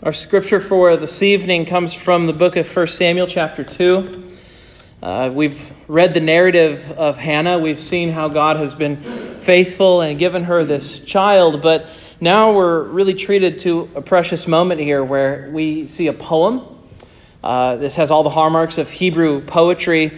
Our scripture for this evening comes from the book of 1 Samuel, chapter 2. Uh, we've read the narrative of Hannah. We've seen how God has been faithful and given her this child, but now we're really treated to a precious moment here where we see a poem. Uh, this has all the hallmarks of Hebrew poetry,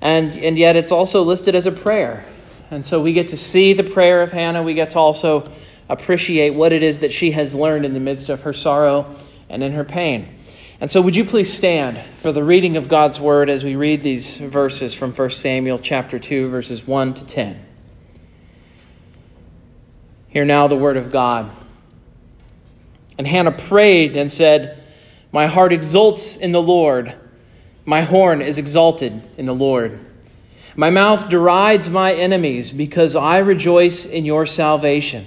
and, and yet it's also listed as a prayer. And so we get to see the prayer of Hannah. We get to also appreciate what it is that she has learned in the midst of her sorrow and in her pain. And so would you please stand for the reading of God's word as we read these verses from 1 Samuel chapter 2 verses 1 to 10. Hear now the word of God. And Hannah prayed and said, My heart exults in the Lord. My horn is exalted in the Lord. My mouth derides my enemies because I rejoice in your salvation.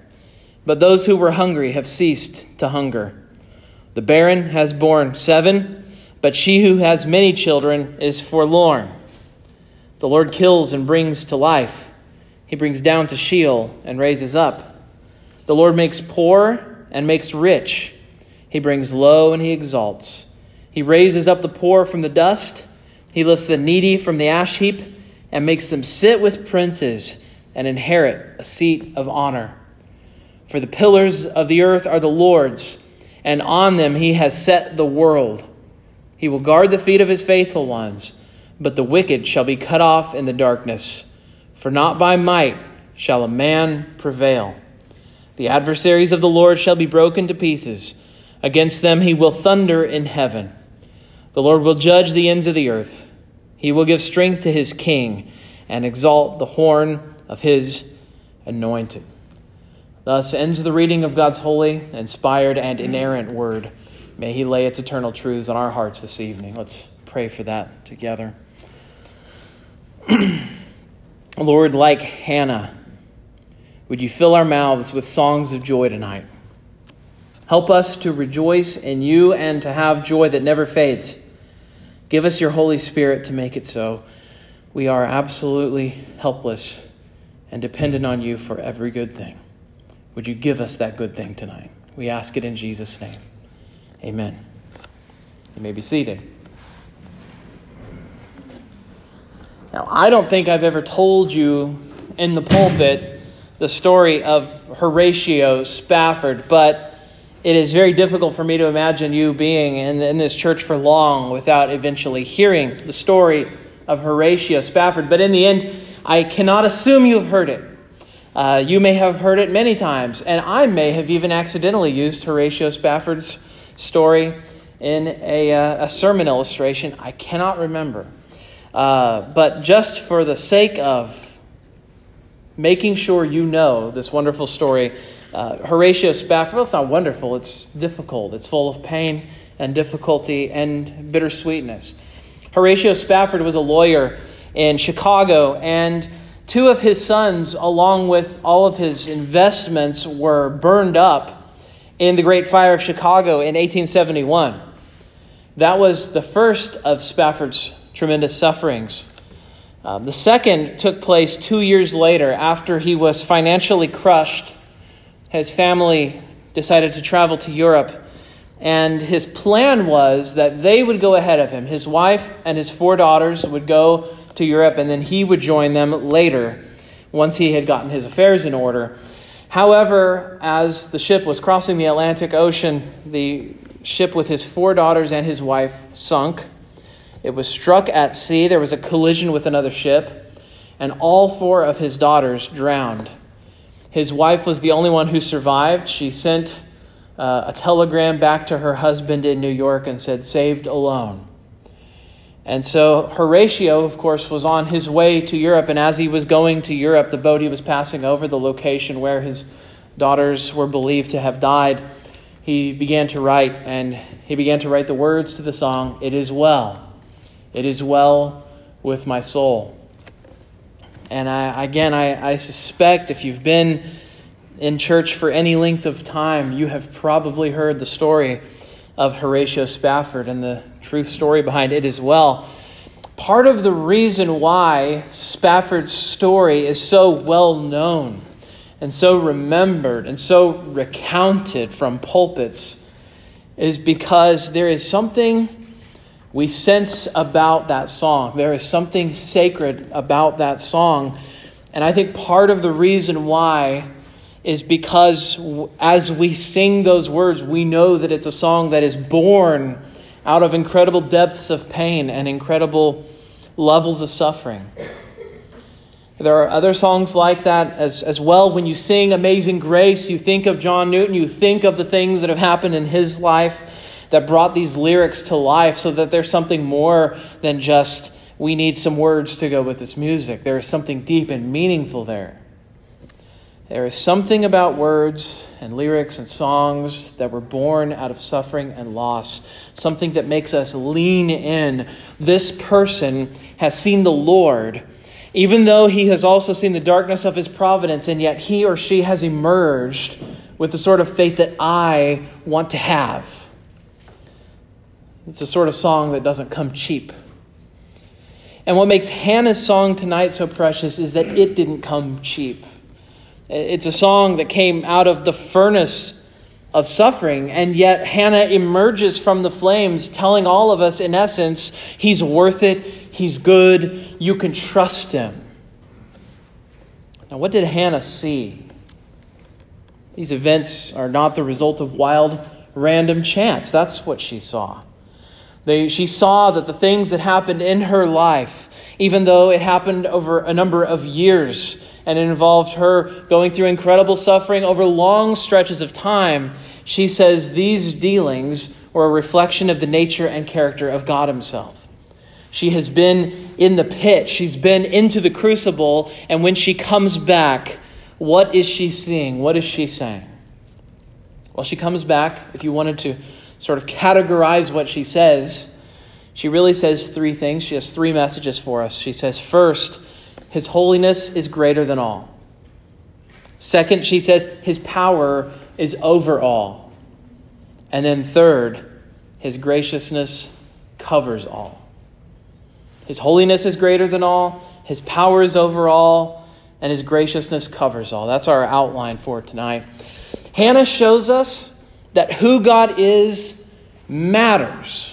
but those who were hungry have ceased to hunger. The barren has borne seven, but she who has many children is forlorn. The Lord kills and brings to life. He brings down to Sheol and raises up. The Lord makes poor and makes rich. He brings low and he exalts. He raises up the poor from the dust. He lifts the needy from the ash heap and makes them sit with princes and inherit a seat of honor. For the pillars of the earth are the Lord's, and on them he has set the world. He will guard the feet of his faithful ones, but the wicked shall be cut off in the darkness. For not by might shall a man prevail. The adversaries of the Lord shall be broken to pieces. Against them he will thunder in heaven. The Lord will judge the ends of the earth. He will give strength to his king and exalt the horn of his anointed. Thus ends the reading of God's holy, inspired, and inerrant word. May He lay its eternal truths on our hearts this evening. Let's pray for that together. Lord, like Hannah, would you fill our mouths with songs of joy tonight? Help us to rejoice in you and to have joy that never fades. Give us your Holy Spirit to make it so. We are absolutely helpless and dependent on you for every good thing. Would you give us that good thing tonight? We ask it in Jesus' name. Amen. You may be seated. Now, I don't think I've ever told you in the pulpit the story of Horatio Spafford, but it is very difficult for me to imagine you being in, in this church for long without eventually hearing the story of Horatio Spafford. But in the end, I cannot assume you have heard it. Uh, you may have heard it many times, and I may have even accidentally used Horatio Spafford's story in a, uh, a sermon illustration. I cannot remember. Uh, but just for the sake of making sure you know this wonderful story, uh, Horatio Spafford, well, it's not wonderful, it's difficult. It's full of pain and difficulty and bittersweetness. Horatio Spafford was a lawyer in Chicago, and Two of his sons, along with all of his investments, were burned up in the Great Fire of Chicago in 1871. That was the first of Spafford's tremendous sufferings. Um, the second took place two years later after he was financially crushed. His family decided to travel to Europe, and his plan was that they would go ahead of him. His wife and his four daughters would go to Europe, and then he would join them later once he had gotten his affairs in order. However, as the ship was crossing the Atlantic Ocean, the ship with his four daughters and his wife sunk. It was struck at sea. There was a collision with another ship, and all four of his daughters drowned. His wife was the only one who survived. She sent uh, a telegram back to her husband in New York and said, Saved alone. And so Horatio, of course, was on his way to Europe. And as he was going to Europe, the boat he was passing over, the location where his daughters were believed to have died, he began to write, and he began to write the words to the song, It is Well. It is well with my soul. And I, again, I, I suspect if you've been in church for any length of time, you have probably heard the story of Horatio Spafford and the true story behind it as well. Part of the reason why Spafford's story is so well known and so remembered and so recounted from pulpits is because there is something we sense about that song. There is something sacred about that song. And I think part of the reason why is because as we sing those words, we know that it's a song that is born out of incredible depths of pain and incredible levels of suffering. There are other songs like that as, as well. When you sing Amazing Grace, you think of John Newton, you think of the things that have happened in his life that brought these lyrics to life so that there's something more than just we need some words to go with this music. There is something deep and meaningful there. There is something about words and lyrics and songs that were born out of suffering and loss, something that makes us lean in. This person has seen the Lord, even though he has also seen the darkness of his providence, and yet he or she has emerged with the sort of faith that I want to have. It's a sort of song that doesn't come cheap. And what makes Hannah's song tonight so precious is that it didn't come cheap. It's a song that came out of the furnace of suffering, and yet Hannah emerges from the flames, telling all of us, in essence, he's worth it, he's good, you can trust him. Now, what did Hannah see? These events are not the result of wild, random chance. That's what she saw. They, she saw that the things that happened in her life, even though it happened over a number of years and it involved her going through incredible suffering over long stretches of time, she says these dealings were a reflection of the nature and character of God Himself. She has been in the pit, she's been into the crucible, and when she comes back, what is she seeing? What is she saying? Well, she comes back, if you wanted to sort of categorize what she says, she really says three things. She has three messages for us. She says, first, His holiness is greater than all. Second, she says, His power is over all. And then third, His graciousness covers all. His holiness is greater than all, His power is over all, and His graciousness covers all. That's our outline for tonight. Hannah shows us that who God is matters.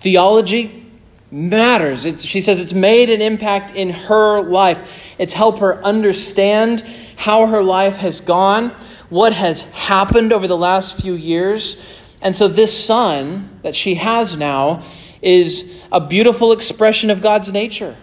Theology matters. It's, she says it's made an impact in her life. It's helped her understand how her life has gone, what has happened over the last few years. And so, this son that she has now is a beautiful expression of God's nature.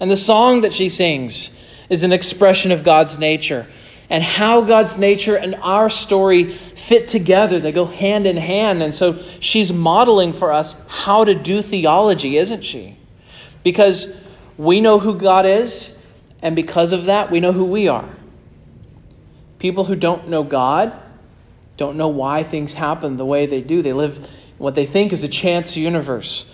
And the song that she sings is an expression of God's nature and how God's nature and our story fit together. They go hand in hand. And so she's modeling for us how to do theology, isn't she? Because we know who God is, and because of that, we know who we are. People who don't know God don't know why things happen the way they do. They live what they think is a chance universe.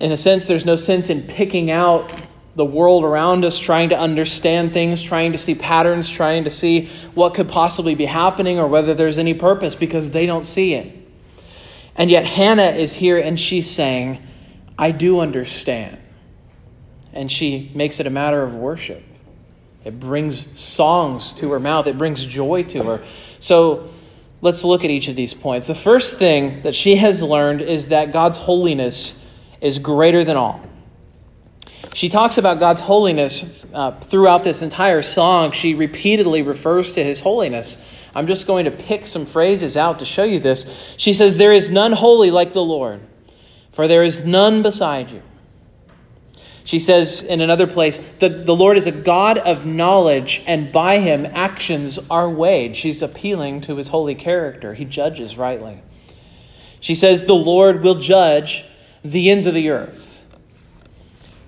In a sense, there's no sense in picking out the world around us, trying to understand things, trying to see patterns, trying to see what could possibly be happening or whether there's any purpose because they don't see it. And yet, Hannah is here and she's saying, I do understand. And she makes it a matter of worship. It brings songs to her mouth, it brings joy to her. So, let's look at each of these points. The first thing that she has learned is that God's holiness is greater than all. She talks about God's holiness uh, throughout this entire song. She repeatedly refers to his holiness. I'm just going to pick some phrases out to show you this. She says, There is none holy like the Lord, for there is none beside you. She says in another place, the, the Lord is a God of knowledge, and by him actions are weighed. She's appealing to his holy character. He judges rightly. She says, The Lord will judge the ends of the earth.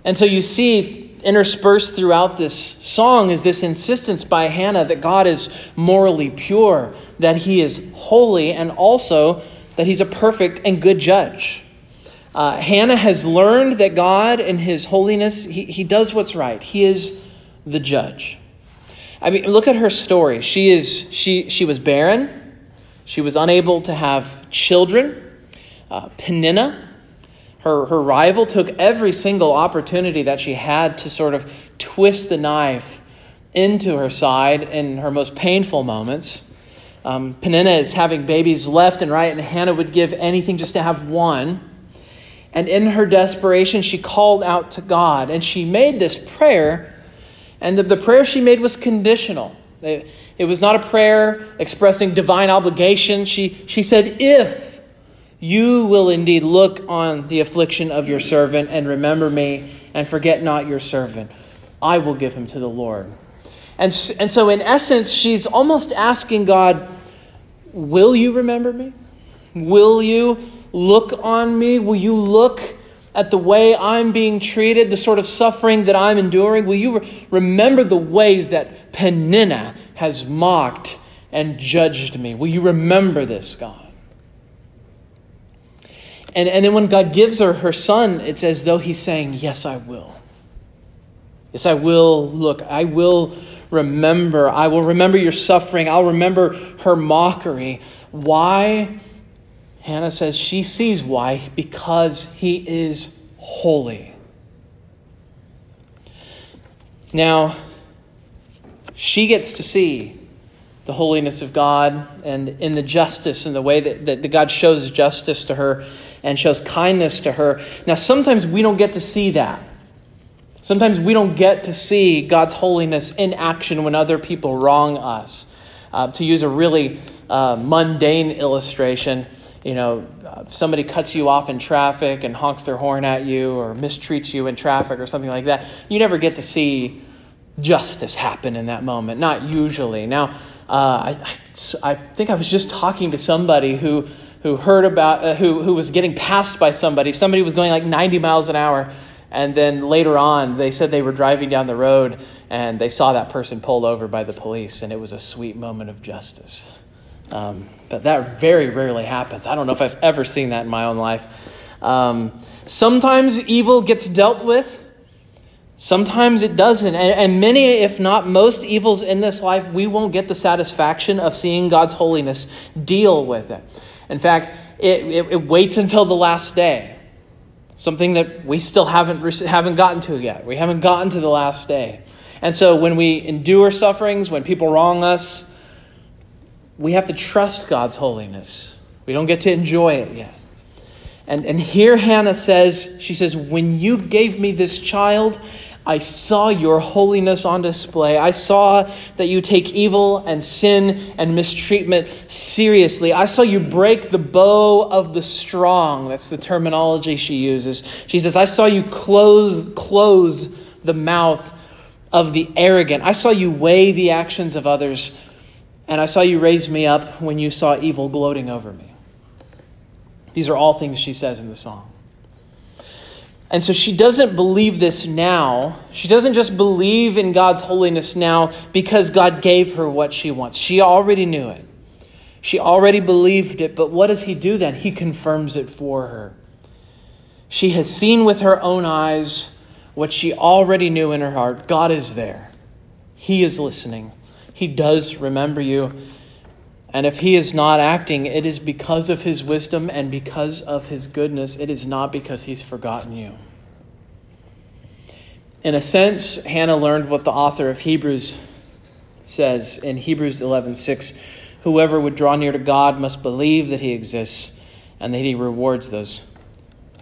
And so you see interspersed throughout this song is this insistence by Hannah that God is morally pure, that he is holy, and also that he's a perfect and good judge. Uh, Hannah has learned that God, in his holiness, he, he does what's right. He is the judge. I mean, look at her story. She, is, she, she was barren, she was unable to have children. Uh, Peninnah, her, her rival, took every single opportunity that she had to sort of twist the knife into her side in her most painful moments. Um, Peninnah is having babies left and right, and Hannah would give anything just to have one. And in her desperation, she called out to God and she made this prayer. And the, the prayer she made was conditional. It, it was not a prayer expressing divine obligation. She, she said, If you will indeed look on the affliction of your servant and remember me and forget not your servant, I will give him to the Lord. And, and so, in essence, she's almost asking God, Will you remember me? Will you look on me? Will you look at the way I'm being treated, the sort of suffering that I'm enduring? Will you re- remember the ways that Peninnah has mocked and judged me? Will you remember this, God? And, and then when God gives her her son, it's as though he's saying, Yes, I will. Yes, I will look. I will remember. I will remember your suffering. I'll remember her mockery. Why? Hannah says she sees why because he is holy. Now, she gets to see the holiness of God and in the justice and the way that, that God shows justice to her and shows kindness to her. Now, sometimes we don't get to see that. Sometimes we don't get to see God's holiness in action when other people wrong us. Uh, to use a really uh, mundane illustration, you know, if somebody cuts you off in traffic and honks their horn at you or mistreats you in traffic or something like that, you never get to see justice happen in that moment. Not usually. Now, uh, I, I think I was just talking to somebody who who heard about uh, who who was getting passed by somebody. Somebody was going like 90 miles an hour, and then later on they said they were driving down the road and they saw that person pulled over by the police, and it was a sweet moment of justice. Um, but that very rarely happens. I don't know if I've ever seen that in my own life. Um, sometimes evil gets dealt with, sometimes it doesn't. And, and many, if not most, evils in this life, we won't get the satisfaction of seeing God's holiness deal with it. In fact, it, it, it waits until the last day. Something that we still haven't, haven't gotten to yet. We haven't gotten to the last day. And so when we endure sufferings, when people wrong us, we have to trust God's holiness. We don't get to enjoy it yet. And, and here Hannah says, she says, When you gave me this child, I saw your holiness on display. I saw that you take evil and sin and mistreatment seriously. I saw you break the bow of the strong. That's the terminology she uses. She says, I saw you close, close the mouth of the arrogant. I saw you weigh the actions of others and I saw you raise me up when you saw evil gloating over me. These are all things she says in the song. And so she doesn't believe this now. She doesn't just believe in God's holiness now because God gave her what she wants. She already knew it. She already believed it, but what does he do then? He confirms it for her. She has seen with her own eyes what she already knew in her heart. God is there. He is listening. He does remember you. And if he is not acting, it is because of his wisdom and because of his goodness. It is not because he's forgotten you. In a sense, Hannah learned what the author of Hebrews says in Hebrews 11:6, whoever would draw near to God must believe that he exists and that he rewards those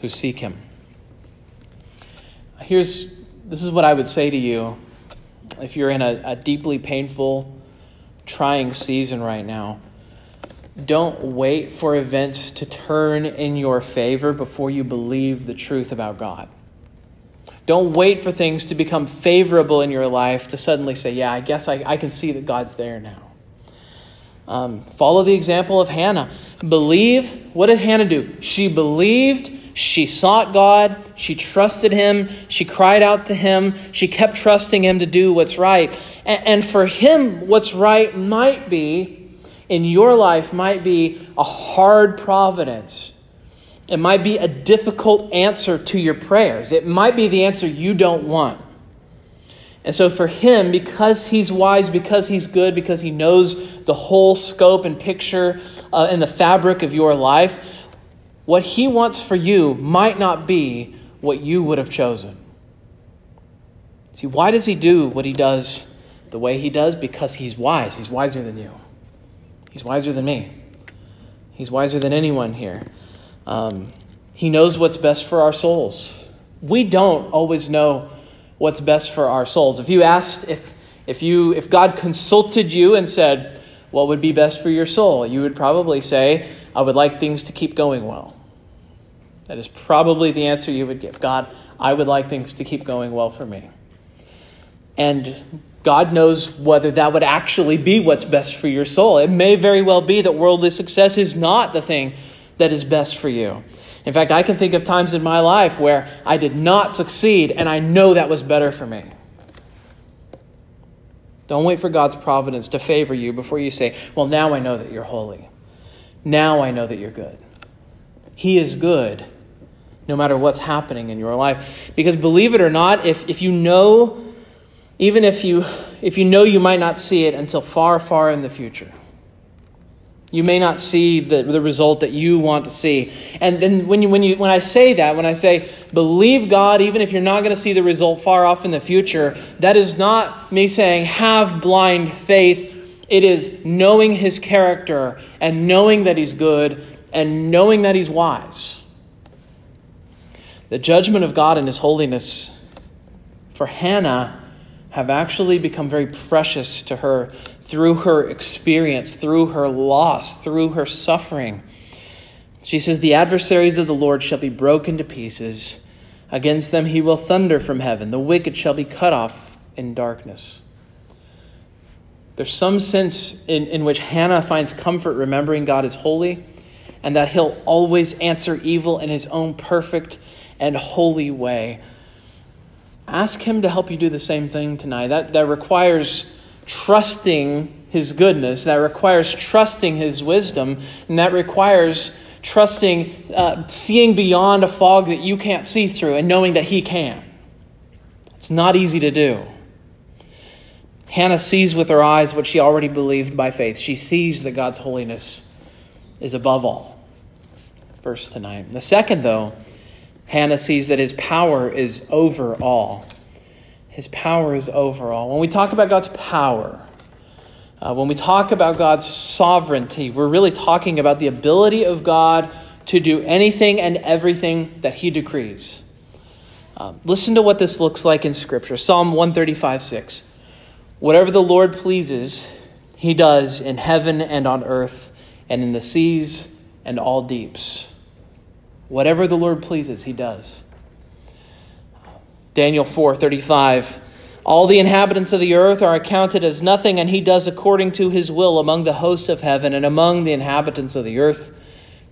who seek him. Here's this is what I would say to you if you're in a, a deeply painful, trying season right now, don't wait for events to turn in your favor before you believe the truth about God. Don't wait for things to become favorable in your life to suddenly say, Yeah, I guess I, I can see that God's there now. Um, follow the example of Hannah. Believe. What did Hannah do? She believed she sought God, she trusted Him, she cried out to Him, she kept trusting Him to do what's right. And, and for Him, what's right might be, in your life, might be a hard providence. It might be a difficult answer to your prayers. It might be the answer you don't want. And so, for him, because he's wise, because he's good, because he knows the whole scope and picture uh, and the fabric of your life, what he wants for you might not be what you would have chosen. See, why does he do what he does the way he does? Because he's wise. He's wiser than you, he's wiser than me, he's wiser than anyone here. Um, he knows what's best for our souls. We don't always know what's best for our souls. If you asked, if, if, you, if God consulted you and said, What would be best for your soul? you would probably say, I would like things to keep going well. That is probably the answer you would give. God, I would like things to keep going well for me. And God knows whether that would actually be what's best for your soul. It may very well be that worldly success is not the thing that is best for you. In fact, I can think of times in my life where I did not succeed, and I know that was better for me. Don't wait for God's providence to favor you before you say, Well, now I know that you're holy. Now I know that you're good. He is good no matter what's happening in your life. Because believe it or not, if, if you know, even if you, if you know you might not see it until far, far in the future, you may not see the, the result that you want to see. And then when, you, when, you, when I say that, when I say believe God, even if you're not going to see the result far off in the future, that is not me saying have blind faith. It is knowing His character and knowing that He's good and knowing that He's wise. The judgment of God and His holiness for Hannah have actually become very precious to her through her experience, through her loss, through her suffering. She says, The adversaries of the Lord shall be broken to pieces. Against them he will thunder from heaven. The wicked shall be cut off in darkness. There's some sense in, in which Hannah finds comfort remembering God is holy and that he'll always answer evil in his own perfect and holy way. Ask him to help you do the same thing tonight. That, that requires trusting his goodness, that requires trusting his wisdom, and that requires trusting, uh, seeing beyond a fog that you can't see through and knowing that he can. It's not easy to do. Hannah sees with her eyes what she already believed by faith. She sees that God's holiness is above all. Verse to 9. The second, though, Hannah sees that his power is over all. His power is over all. When we talk about God's power, uh, when we talk about God's sovereignty, we're really talking about the ability of God to do anything and everything that He decrees. Um, listen to what this looks like in Scripture Psalm 135 6. Whatever the Lord pleases, He does in heaven and on earth, and in the seas and all deeps. Whatever the Lord pleases, He does. Daniel 4:35 All the inhabitants of the earth are accounted as nothing and he does according to his will among the host of heaven and among the inhabitants of the earth.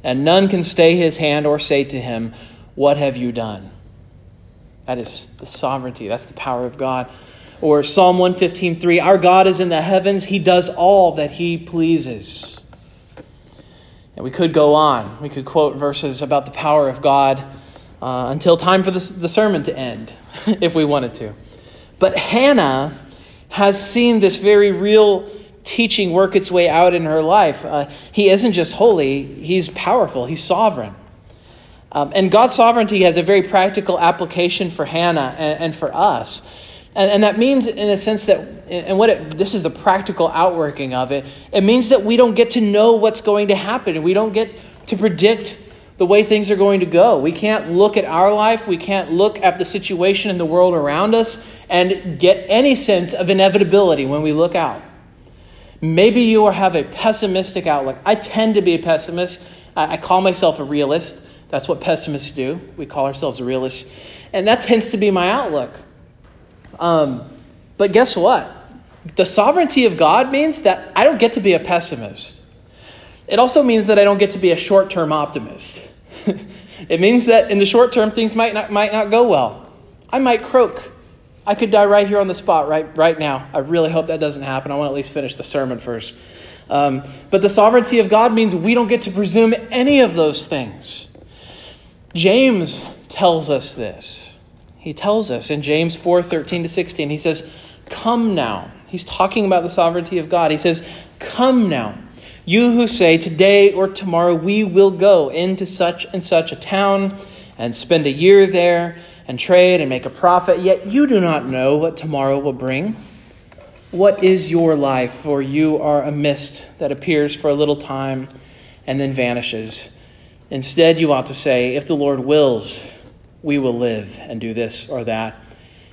And none can stay his hand or say to him what have you done? That is the sovereignty. That's the power of God. Or Psalm 115:3 Our God is in the heavens. He does all that he pleases and we could go on we could quote verses about the power of God uh, until time for the, sermon to end, if we wanted to. But Hannah has seen this very real teaching work its way out in her life. Uh, he isn't just holy, he's powerful, he's sovereign. Um, and God's sovereignty has a very practical application for Hannah and, and for us. And, and, that means, in a sense, that, and what it, this is the practical outworking of it, it means that we don't get to know what's going to happen. We don't get to predict the way things are going to go. We can't look at our life, we can't look at the situation in the world around us and get any sense of inevitability when we look out. Maybe you have a pessimistic outlook. I tend to be a pessimist. I call myself a realist. That's what pessimists do. We call ourselves realists. And that tends to be my outlook. Um, but guess what? The sovereignty of God means that I don't get to be a pessimist. It also means that I don't get to be a short term optimist. it means that in the short term, things might not, might not go well. I might croak. I could die right here on the spot, right, right now. I really hope that doesn't happen. I want to at least finish the sermon first. Um, but the sovereignty of God means we don't get to presume any of those things. James tells us this. He tells us in James 4 13 to 16, he says, Come now. He's talking about the sovereignty of God. He says, Come now. You who say, Today or tomorrow we will go into such and such a town and spend a year there and trade and make a profit, yet you do not know what tomorrow will bring. What is your life? For you are a mist that appears for a little time and then vanishes. Instead, you ought to say, If the Lord wills, we will live and do this or that.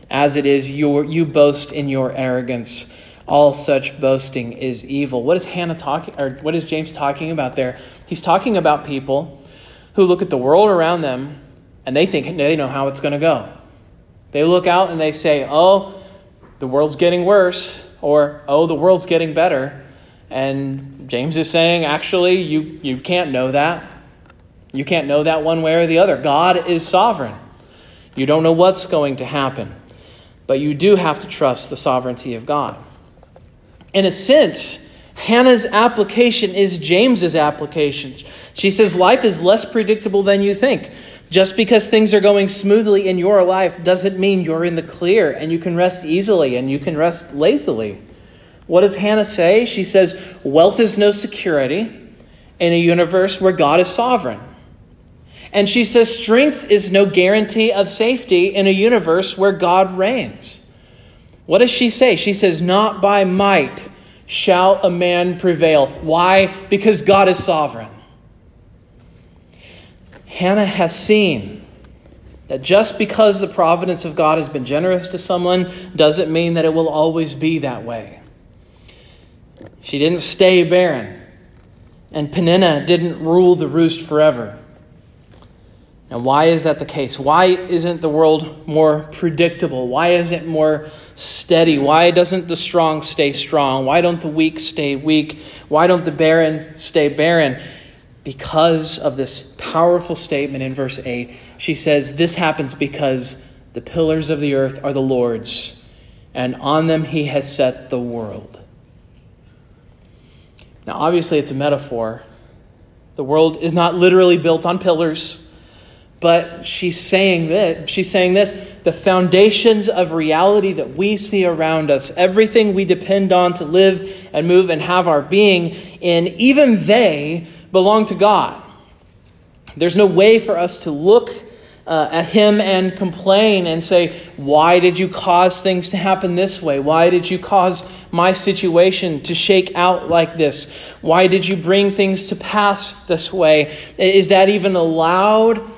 As it is, you boast in your arrogance. All such boasting is evil. What is Hannah talking, or what is James talking about there? He's talking about people who look at the world around them and they think they know how it's going to go. They look out and they say, oh, the world's getting worse, or oh, the world's getting better. And James is saying, actually, you, you can't know that. You can't know that one way or the other. God is sovereign. You don't know what's going to happen, but you do have to trust the sovereignty of God. In a sense, Hannah's application is James's application. She says life is less predictable than you think. Just because things are going smoothly in your life doesn't mean you're in the clear and you can rest easily and you can rest lazily. What does Hannah say? She says, Wealth is no security in a universe where God is sovereign. And she says, Strength is no guarantee of safety in a universe where God reigns. What does she say? She says, Not by might shall a man prevail. Why? Because God is sovereign. Hannah has seen that just because the providence of God has been generous to someone doesn't mean that it will always be that way. She didn't stay barren, and Peninnah didn't rule the roost forever. Now, why is that the case? Why isn't the world more predictable? Why is it more steady? Why doesn't the strong stay strong? Why don't the weak stay weak? Why don't the barren stay barren? because of this powerful statement in verse 8. She says, This happens because the pillars of the earth are the Lord's, and on them he has set the world. Now, obviously, it's a metaphor. The world is not literally built on pillars, but she's saying this. She's saying this the foundations of reality that we see around us, everything we depend on to live and move and have our being in, even they belong to God. There's no way for us to look uh, at Him and complain and say, Why did you cause things to happen this way? Why did you cause my situation to shake out like this? Why did you bring things to pass this way? Is that even allowed?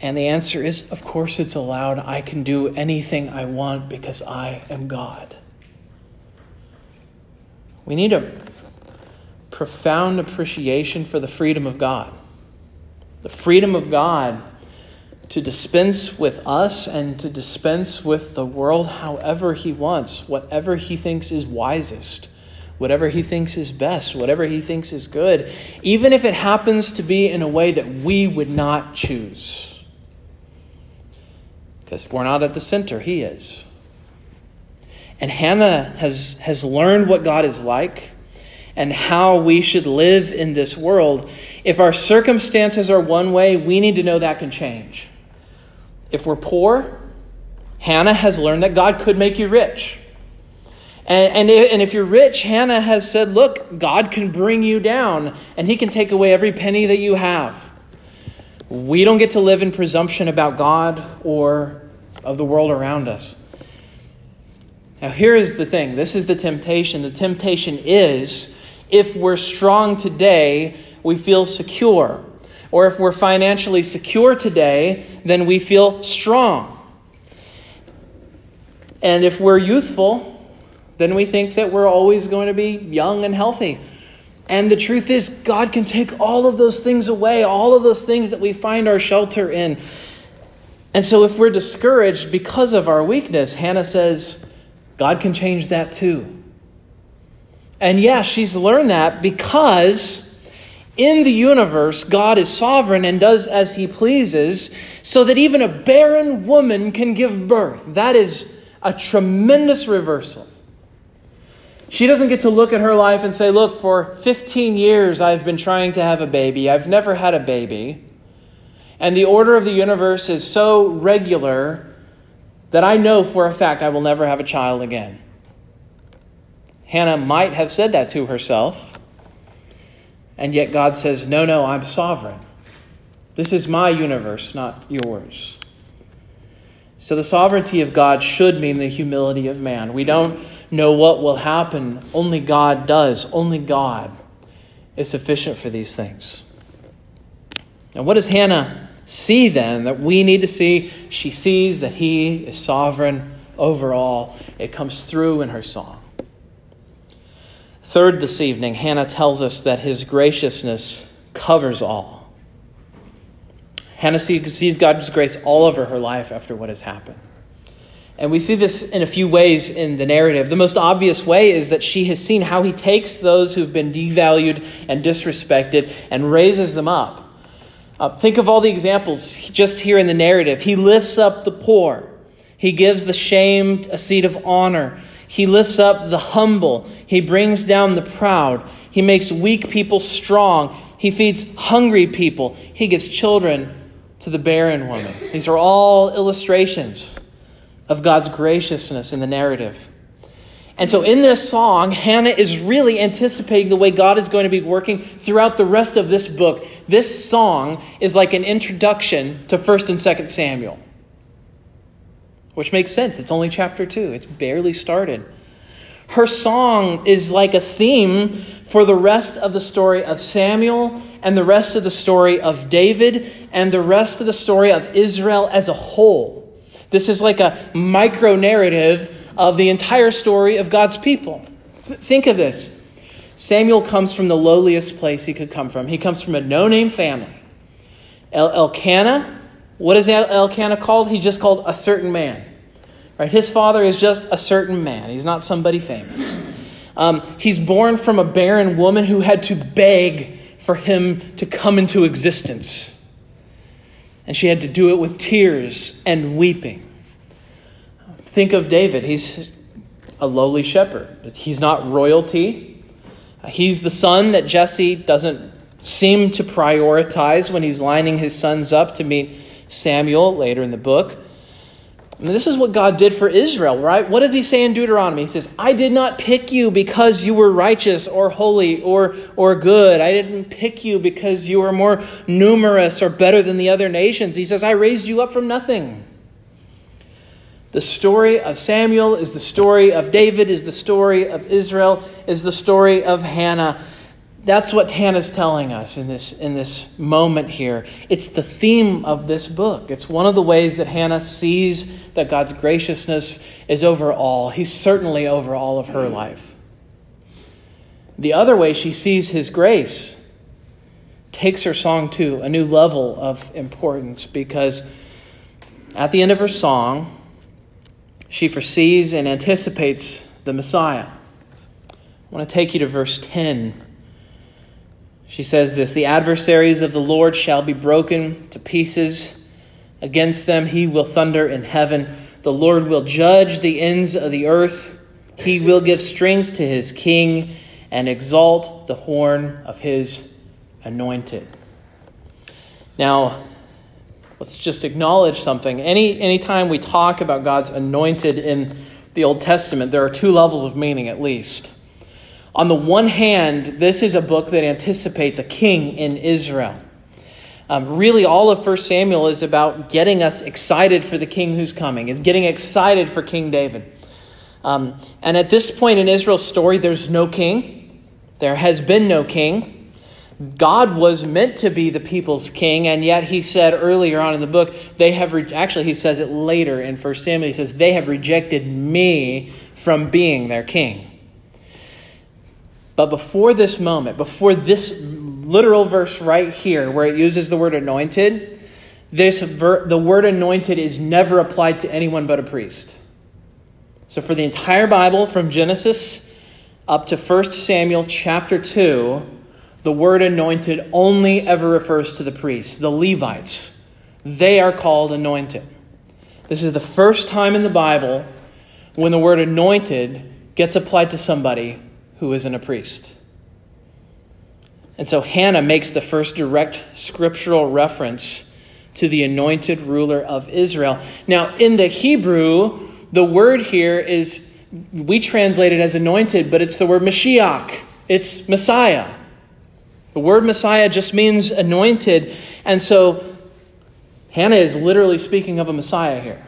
And the answer is, Of course, it's allowed. I can do anything I want because I am God. We need a profound appreciation for the freedom of God. The freedom of God to dispense with us and to dispense with the world however He wants, whatever He thinks is wisest, whatever He thinks is best, whatever He thinks is good, even if it happens to be in a way that we would not choose. Because we're not at the center, He is. And Hannah has, has learned what God is like and how we should live in this world. If our circumstances are one way, we need to know that can change. If we're poor, Hannah has learned that God could make you rich. And, and, if, and if you're rich, Hannah has said, Look, God can bring you down, and He can take away every penny that you have. We don't get to live in presumption about God or of the world around us. Now, here is the thing this is the temptation. The temptation is if we're strong today, we feel secure. Or if we're financially secure today, then we feel strong. And if we're youthful, then we think that we're always going to be young and healthy. And the truth is, God can take all of those things away, all of those things that we find our shelter in. And so, if we're discouraged because of our weakness, Hannah says, God can change that too. And yeah, she's learned that because in the universe, God is sovereign and does as he pleases, so that even a barren woman can give birth. That is a tremendous reversal. She doesn't get to look at her life and say, Look, for 15 years I've been trying to have a baby. I've never had a baby. And the order of the universe is so regular that I know for a fact I will never have a child again. Hannah might have said that to herself, and yet God says, No, no, I'm sovereign. This is my universe, not yours. So the sovereignty of God should mean the humility of man. We don't know what will happen. Only God does. Only God is sufficient for these things. And what does Hannah see then that we need to see? She sees that He is sovereign over all. It comes through in her song. Third, this evening, Hannah tells us that His graciousness covers all. Hannah sees God's grace all over her life after what has happened. And we see this in a few ways in the narrative. The most obvious way is that she has seen how he takes those who've been devalued and disrespected and raises them up. Uh, think of all the examples just here in the narrative. He lifts up the poor, he gives the shamed a seat of honor, he lifts up the humble, he brings down the proud, he makes weak people strong, he feeds hungry people, he gives children to the barren woman. These are all illustrations of God's graciousness in the narrative. And so in this song, Hannah is really anticipating the way God is going to be working throughout the rest of this book. This song is like an introduction to 1st and 2nd Samuel. Which makes sense. It's only chapter 2. It's barely started. Her song is like a theme for the rest of the story of Samuel and the rest of the story of David and the rest of the story of Israel as a whole. This is like a micro narrative of the entire story of God's people. Th- think of this Samuel comes from the lowliest place he could come from. He comes from a no name family. El- Elkanah, what is El- Elkanah called? He just called a certain man. Right? His father is just a certain man. He's not somebody famous. Um, he's born from a barren woman who had to beg for him to come into existence and she had to do it with tears and weeping. Think of David. He's a lowly shepherd, he's not royalty. He's the son that Jesse doesn't seem to prioritize when he's lining his sons up to meet Samuel later in the book. And this is what God did for Israel, right? What does he say in Deuteronomy? He says, I did not pick you because you were righteous or holy or, or good. I didn't pick you because you were more numerous or better than the other nations. He says, I raised you up from nothing. The story of Samuel is the story of David, is the story of Israel, is the story of Hannah. That's what Hannah's telling us in this, in this moment here. It's the theme of this book. It's one of the ways that Hannah sees that God's graciousness is over all. He's certainly over all of her life. The other way she sees his grace takes her song to a new level of importance because at the end of her song, she foresees and anticipates the Messiah. I want to take you to verse 10 she says this The adversaries of the Lord shall be broken to pieces. Against them he will thunder in heaven. The Lord will judge the ends of the earth. He will give strength to his king and exalt the horn of his anointed. Now, let's just acknowledge something. Any anytime we talk about God's anointed in the Old Testament, there are two levels of meaning at least. On the one hand, this is a book that anticipates a king in Israel. Um, really, all of 1 Samuel is about getting us excited for the king who's coming, is getting excited for King David. Um, and at this point in Israel's story, there's no king. There has been no king. God was meant to be the people's king, and yet he said earlier on in the book, they have re- actually he says it later in 1 Samuel, he says, they have rejected me from being their king. But before this moment, before this literal verse right here, where it uses the word anointed, this ver- the word anointed is never applied to anyone but a priest. So for the entire Bible, from Genesis up to 1 Samuel chapter 2, the word anointed only ever refers to the priests, the Levites. They are called anointed. This is the first time in the Bible when the word anointed gets applied to somebody who isn't a priest. And so Hannah makes the first direct scriptural reference to the anointed ruler of Israel. Now, in the Hebrew, the word here is, we translate it as anointed, but it's the word Mashiach. It's Messiah. The word Messiah just means anointed. And so Hannah is literally speaking of a Messiah here.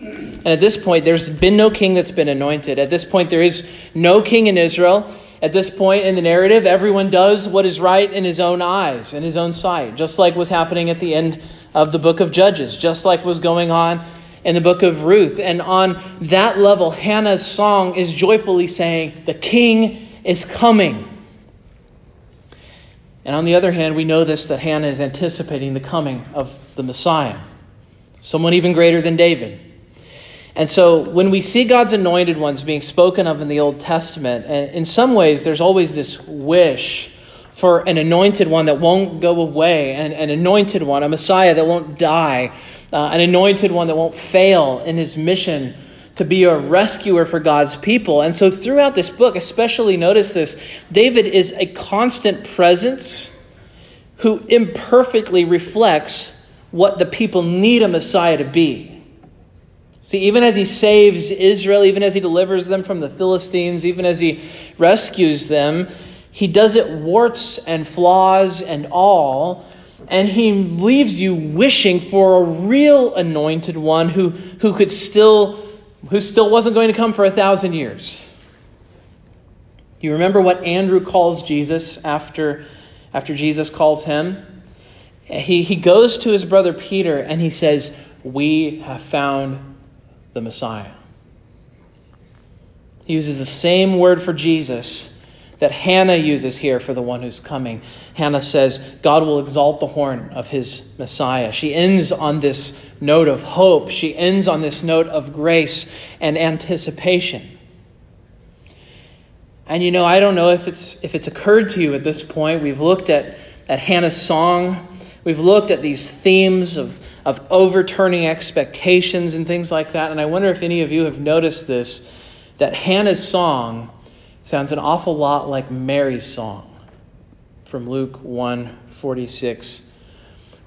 And at this point, there's been no king that's been anointed. At this point, there is no king in Israel. At this point in the narrative, everyone does what is right in his own eyes, in his own sight, just like was happening at the end of the book of Judges, just like was going on in the book of Ruth. And on that level, Hannah's song is joyfully saying, The king is coming. And on the other hand, we know this that Hannah is anticipating the coming of the Messiah, someone even greater than David. And so when we see God's anointed ones being spoken of in the Old Testament, and in some ways there's always this wish for an anointed one that won't go away, and an anointed one, a Messiah that won't die, uh, an anointed one that won't fail in his mission to be a rescuer for God's people. And so throughout this book, especially notice this David is a constant presence who imperfectly reflects what the people need a Messiah to be. See, even as he saves Israel, even as he delivers them from the Philistines, even as he rescues them, he does it warts and flaws and all, and he leaves you wishing for a real anointed one who, who could still who still wasn't going to come for a thousand years. You remember what Andrew calls Jesus after, after Jesus calls him? He, he goes to his brother Peter and he says, We have found the Messiah. He uses the same word for Jesus that Hannah uses here for the one who's coming. Hannah says, God will exalt the horn of his Messiah. She ends on this note of hope. She ends on this note of grace and anticipation. And you know, I don't know if it's if it's occurred to you at this point. We've looked at, at Hannah's song. We've looked at these themes of, of overturning expectations and things like that. And I wonder if any of you have noticed this that Hannah's song sounds an awful lot like Mary's song from Luke 1 46.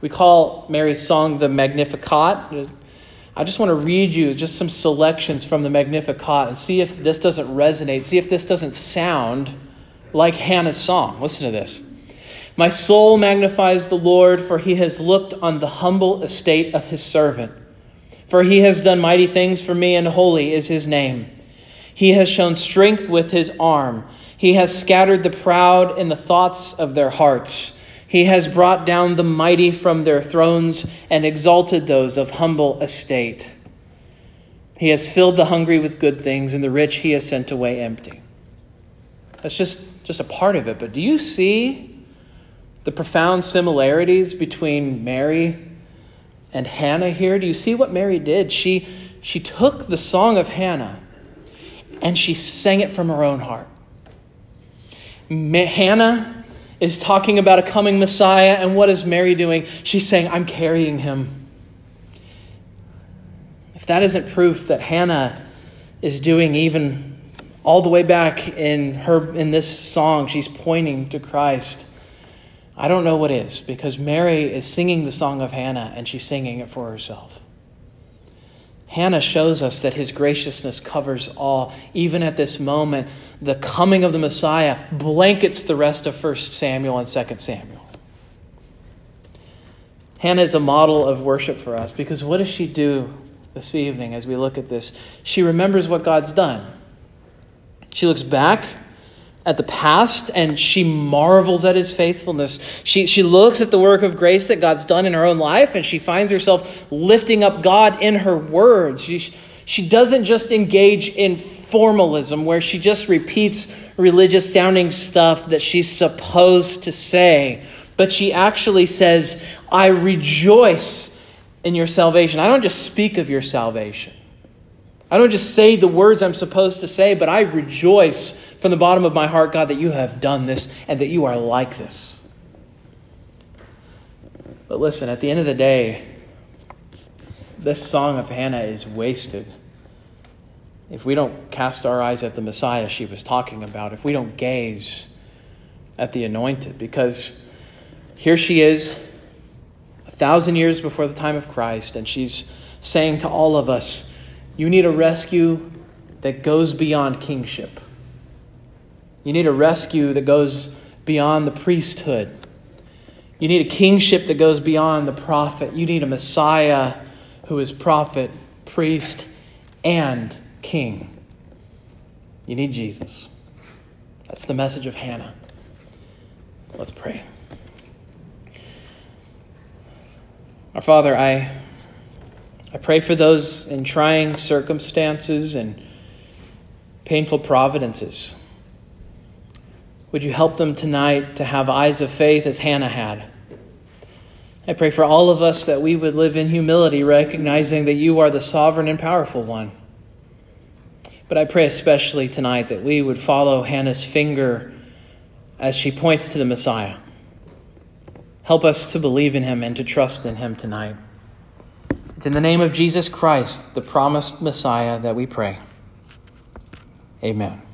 We call Mary's song the Magnificat. I just want to read you just some selections from the Magnificat and see if this doesn't resonate, see if this doesn't sound like Hannah's song. Listen to this. My soul magnifies the Lord, for he has looked on the humble estate of his servant. For he has done mighty things for me, and holy is his name. He has shown strength with his arm. He has scattered the proud in the thoughts of their hearts. He has brought down the mighty from their thrones and exalted those of humble estate. He has filled the hungry with good things, and the rich he has sent away empty. That's just, just a part of it. But do you see the profound similarities between Mary and Hannah here? Do you see what Mary did? She, she took the song of Hannah and she sang it from her own heart. Hannah is talking about a coming Messiah, and what is Mary doing? She's saying, I'm carrying him. If that isn't proof that Hannah is doing even all the way back in her in this song, she's pointing to Christ. I don't know what is, because Mary is singing the song of Hannah and she's singing it for herself. Hannah shows us that his graciousness covers all. Even at this moment, the coming of the Messiah blankets the rest of 1 Samuel and 2 Samuel. Hannah is a model of worship for us because what does she do this evening as we look at this? She remembers what God's done. She looks back at the past and she marvels at his faithfulness. She, she looks at the work of grace that God's done in her own life and she finds herself lifting up God in her words. She, she doesn't just engage in formalism where she just repeats religious sounding stuff that she's supposed to say, but she actually says, I rejoice in your salvation. I don't just speak of your salvation. I don't just say the words I'm supposed to say, but I rejoice from the bottom of my heart, God, that you have done this and that you are like this. But listen, at the end of the day, this song of Hannah is wasted if we don't cast our eyes at the Messiah she was talking about, if we don't gaze at the anointed, because here she is, a thousand years before the time of Christ, and she's saying to all of us, You need a rescue that goes beyond kingship. You need a rescue that goes beyond the priesthood. You need a kingship that goes beyond the prophet. You need a Messiah who is prophet, priest, and king. You need Jesus. That's the message of Hannah. Let's pray. Our Father, I, I pray for those in trying circumstances and painful providences. Would you help them tonight to have eyes of faith as Hannah had? I pray for all of us that we would live in humility, recognizing that you are the sovereign and powerful one. But I pray especially tonight that we would follow Hannah's finger as she points to the Messiah. Help us to believe in him and to trust in him tonight. It's in the name of Jesus Christ, the promised Messiah, that we pray. Amen.